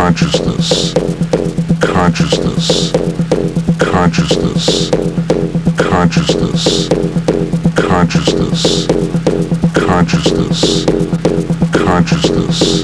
consciousness, consciousness, consciousness, consciousness, consciousness, consciousness, consciousness,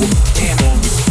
Damn. it.